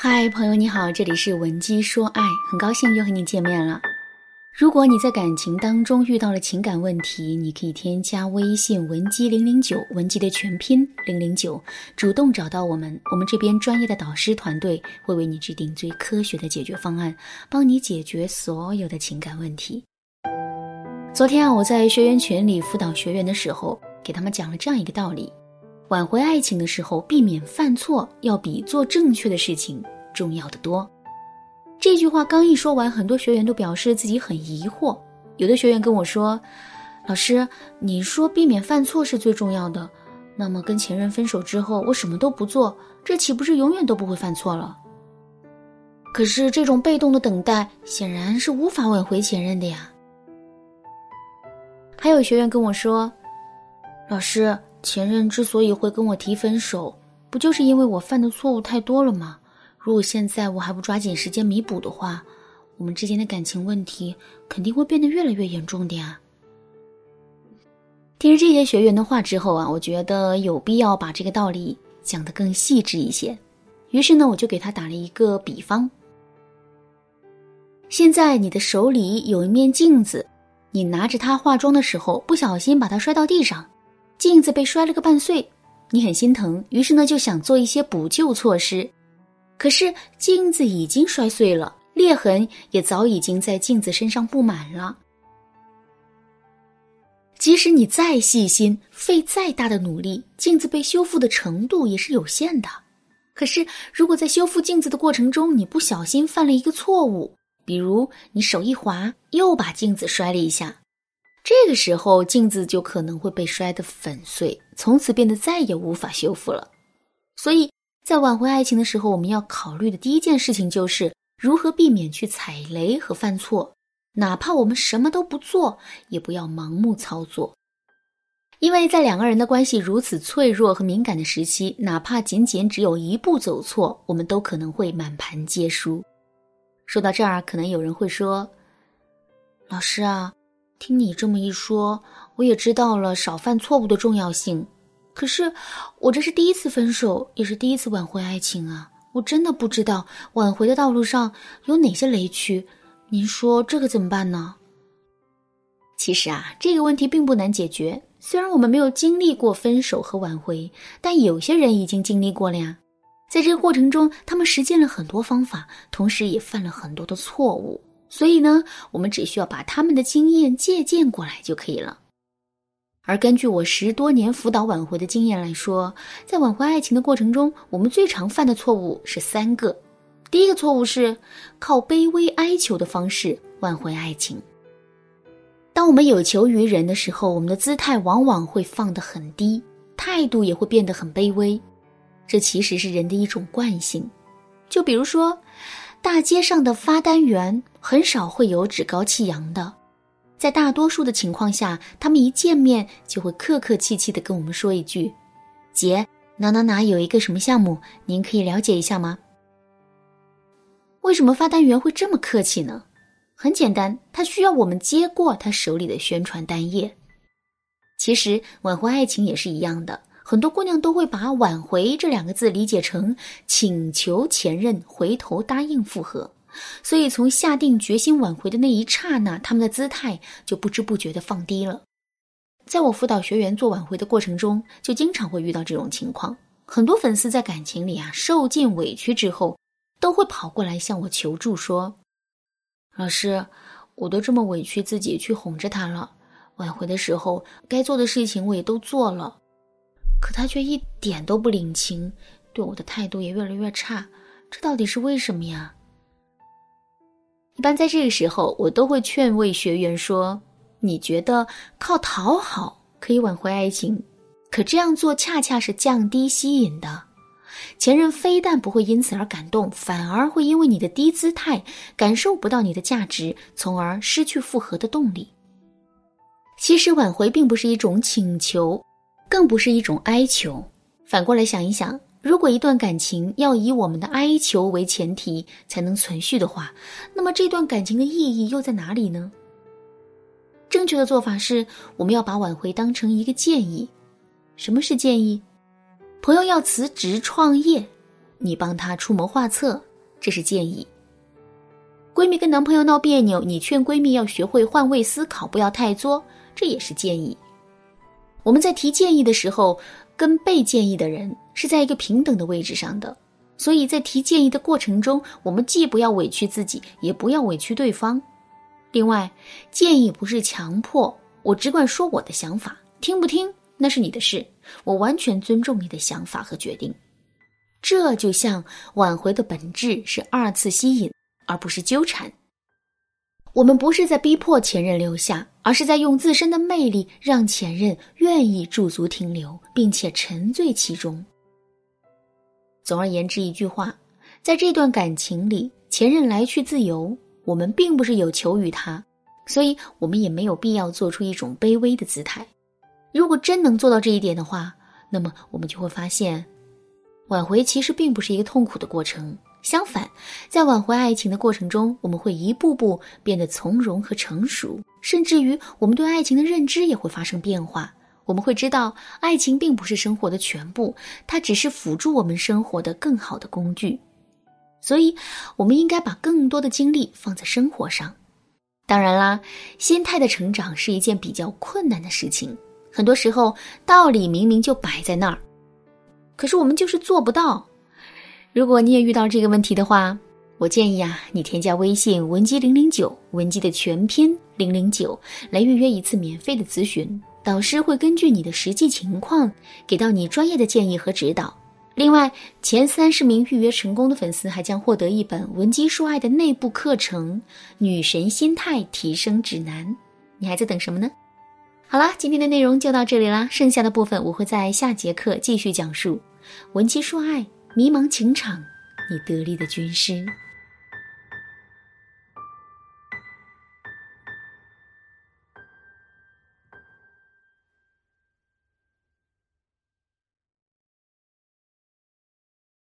嗨，朋友你好，这里是文姬说爱，很高兴又和你见面了。如果你在感情当中遇到了情感问题，你可以添加微信文姬零零九，文姬的全拼零零九，主动找到我们，我们这边专业的导师团队会为你制定最科学的解决方案，帮你解决所有的情感问题。昨天啊，我在学员群里辅导学员的时候，给他们讲了这样一个道理。挽回爱情的时候，避免犯错要比做正确的事情重要的多。这句话刚一说完，很多学员都表示自己很疑惑。有的学员跟我说：“老师，你说避免犯错是最重要的，那么跟前任分手之后，我什么都不做，这岂不是永远都不会犯错了？”可是这种被动的等待显然是无法挽回前任的呀。还有学员跟我说：“老师。”前任之所以会跟我提分手，不就是因为我犯的错误太多了吗？如果现在我还不抓紧时间弥补的话，我们之间的感情问题肯定会变得越来越严重的呀。听了这些学员的话之后啊，我觉得有必要把这个道理讲得更细致一些。于是呢，我就给他打了一个比方：现在你的手里有一面镜子，你拿着它化妆的时候，不小心把它摔到地上。镜子被摔了个半碎，你很心疼，于是呢就想做一些补救措施。可是镜子已经摔碎了，裂痕也早已经在镜子身上布满了。即使你再细心，费再大的努力，镜子被修复的程度也是有限的。可是如果在修复镜子的过程中，你不小心犯了一个错误，比如你手一滑，又把镜子摔了一下。这个时候，镜子就可能会被摔得粉碎，从此变得再也无法修复了。所以在挽回爱情的时候，我们要考虑的第一件事情就是如何避免去踩雷和犯错。哪怕我们什么都不做，也不要盲目操作，因为在两个人的关系如此脆弱和敏感的时期，哪怕仅仅只有一步走错，我们都可能会满盘皆输。说到这儿，可能有人会说：“老师啊。”听你这么一说，我也知道了少犯错误的重要性。可是，我这是第一次分手，也是第一次挽回爱情啊！我真的不知道挽回的道路上有哪些雷区。您说这可怎么办呢？其实啊，这个问题并不难解决。虽然我们没有经历过分手和挽回，但有些人已经经历过了呀。在这个过程中，他们实践了很多方法，同时也犯了很多的错误。所以呢，我们只需要把他们的经验借鉴过来就可以了。而根据我十多年辅导挽回的经验来说，在挽回爱情的过程中，我们最常犯的错误是三个。第一个错误是靠卑微哀求的方式挽回爱情。当我们有求于人的时候，我们的姿态往往会放得很低，态度也会变得很卑微。这其实是人的一种惯性。就比如说。大街上的发单员很少会有趾高气扬的，在大多数的情况下，他们一见面就会客客气气的跟我们说一句：“姐，哪哪哪有一个什么项目，您可以了解一下吗？”为什么发单员会这么客气呢？很简单，他需要我们接过他手里的宣传单页。其实挽回爱情也是一样的。很多姑娘都会把“挽回”这两个字理解成请求前任回头答应复合，所以从下定决心挽回的那一刹那，他们的姿态就不知不觉的放低了。在我辅导学员做挽回的过程中，就经常会遇到这种情况。很多粉丝在感情里啊受尽委屈之后，都会跑过来向我求助，说：“老师，我都这么委屈自己去哄着他了，挽回的时候该做的事情我也都做了。”可他却一点都不领情，对我的态度也越来越差，这到底是为什么呀？一般在这个时候，我都会劝慰学员说：“你觉得靠讨好可以挽回爱情，可这样做恰恰是降低吸引的。前任非但不会因此而感动，反而会因为你的低姿态感受不到你的价值，从而失去复合的动力。其实挽回并不是一种请求。”更不是一种哀求。反过来想一想，如果一段感情要以我们的哀求为前提才能存续的话，那么这段感情的意义又在哪里呢？正确的做法是，我们要把挽回当成一个建议。什么是建议？朋友要辞职创业，你帮他出谋划策，这是建议。闺蜜跟男朋友闹别扭，你劝闺蜜要学会换位思考，不要太作，这也是建议。我们在提建议的时候，跟被建议的人是在一个平等的位置上的，所以在提建议的过程中，我们既不要委屈自己，也不要委屈对方。另外，建议不是强迫，我只管说我的想法，听不听那是你的事，我完全尊重你的想法和决定。这就像挽回的本质是二次吸引，而不是纠缠。我们不是在逼迫前任留下，而是在用自身的魅力让前任愿意驻足停留，并且沉醉其中。总而言之，一句话，在这段感情里，前任来去自由，我们并不是有求于他，所以我们也没有必要做出一种卑微的姿态。如果真能做到这一点的话，那么我们就会发现。挽回其实并不是一个痛苦的过程，相反，在挽回爱情的过程中，我们会一步步变得从容和成熟，甚至于我们对爱情的认知也会发生变化。我们会知道，爱情并不是生活的全部，它只是辅助我们生活的更好的工具。所以，我们应该把更多的精力放在生活上。当然啦，心态的成长是一件比较困难的事情，很多时候道理明明就摆在那儿。可是我们就是做不到。如果你也遇到这个问题的话，我建议啊，你添加微信文姬零零九，文姬的全拼零零九，来预约一次免费的咨询。导师会根据你的实际情况，给到你专业的建议和指导。另外，前三十名预约成功的粉丝还将获得一本文姬说爱的内部课程《女神心态提升指南》。你还在等什么呢？好啦，今天的内容就到这里啦，剩下的部分我会在下节课继续讲述。文姬说爱，迷茫情场，你得力的军师。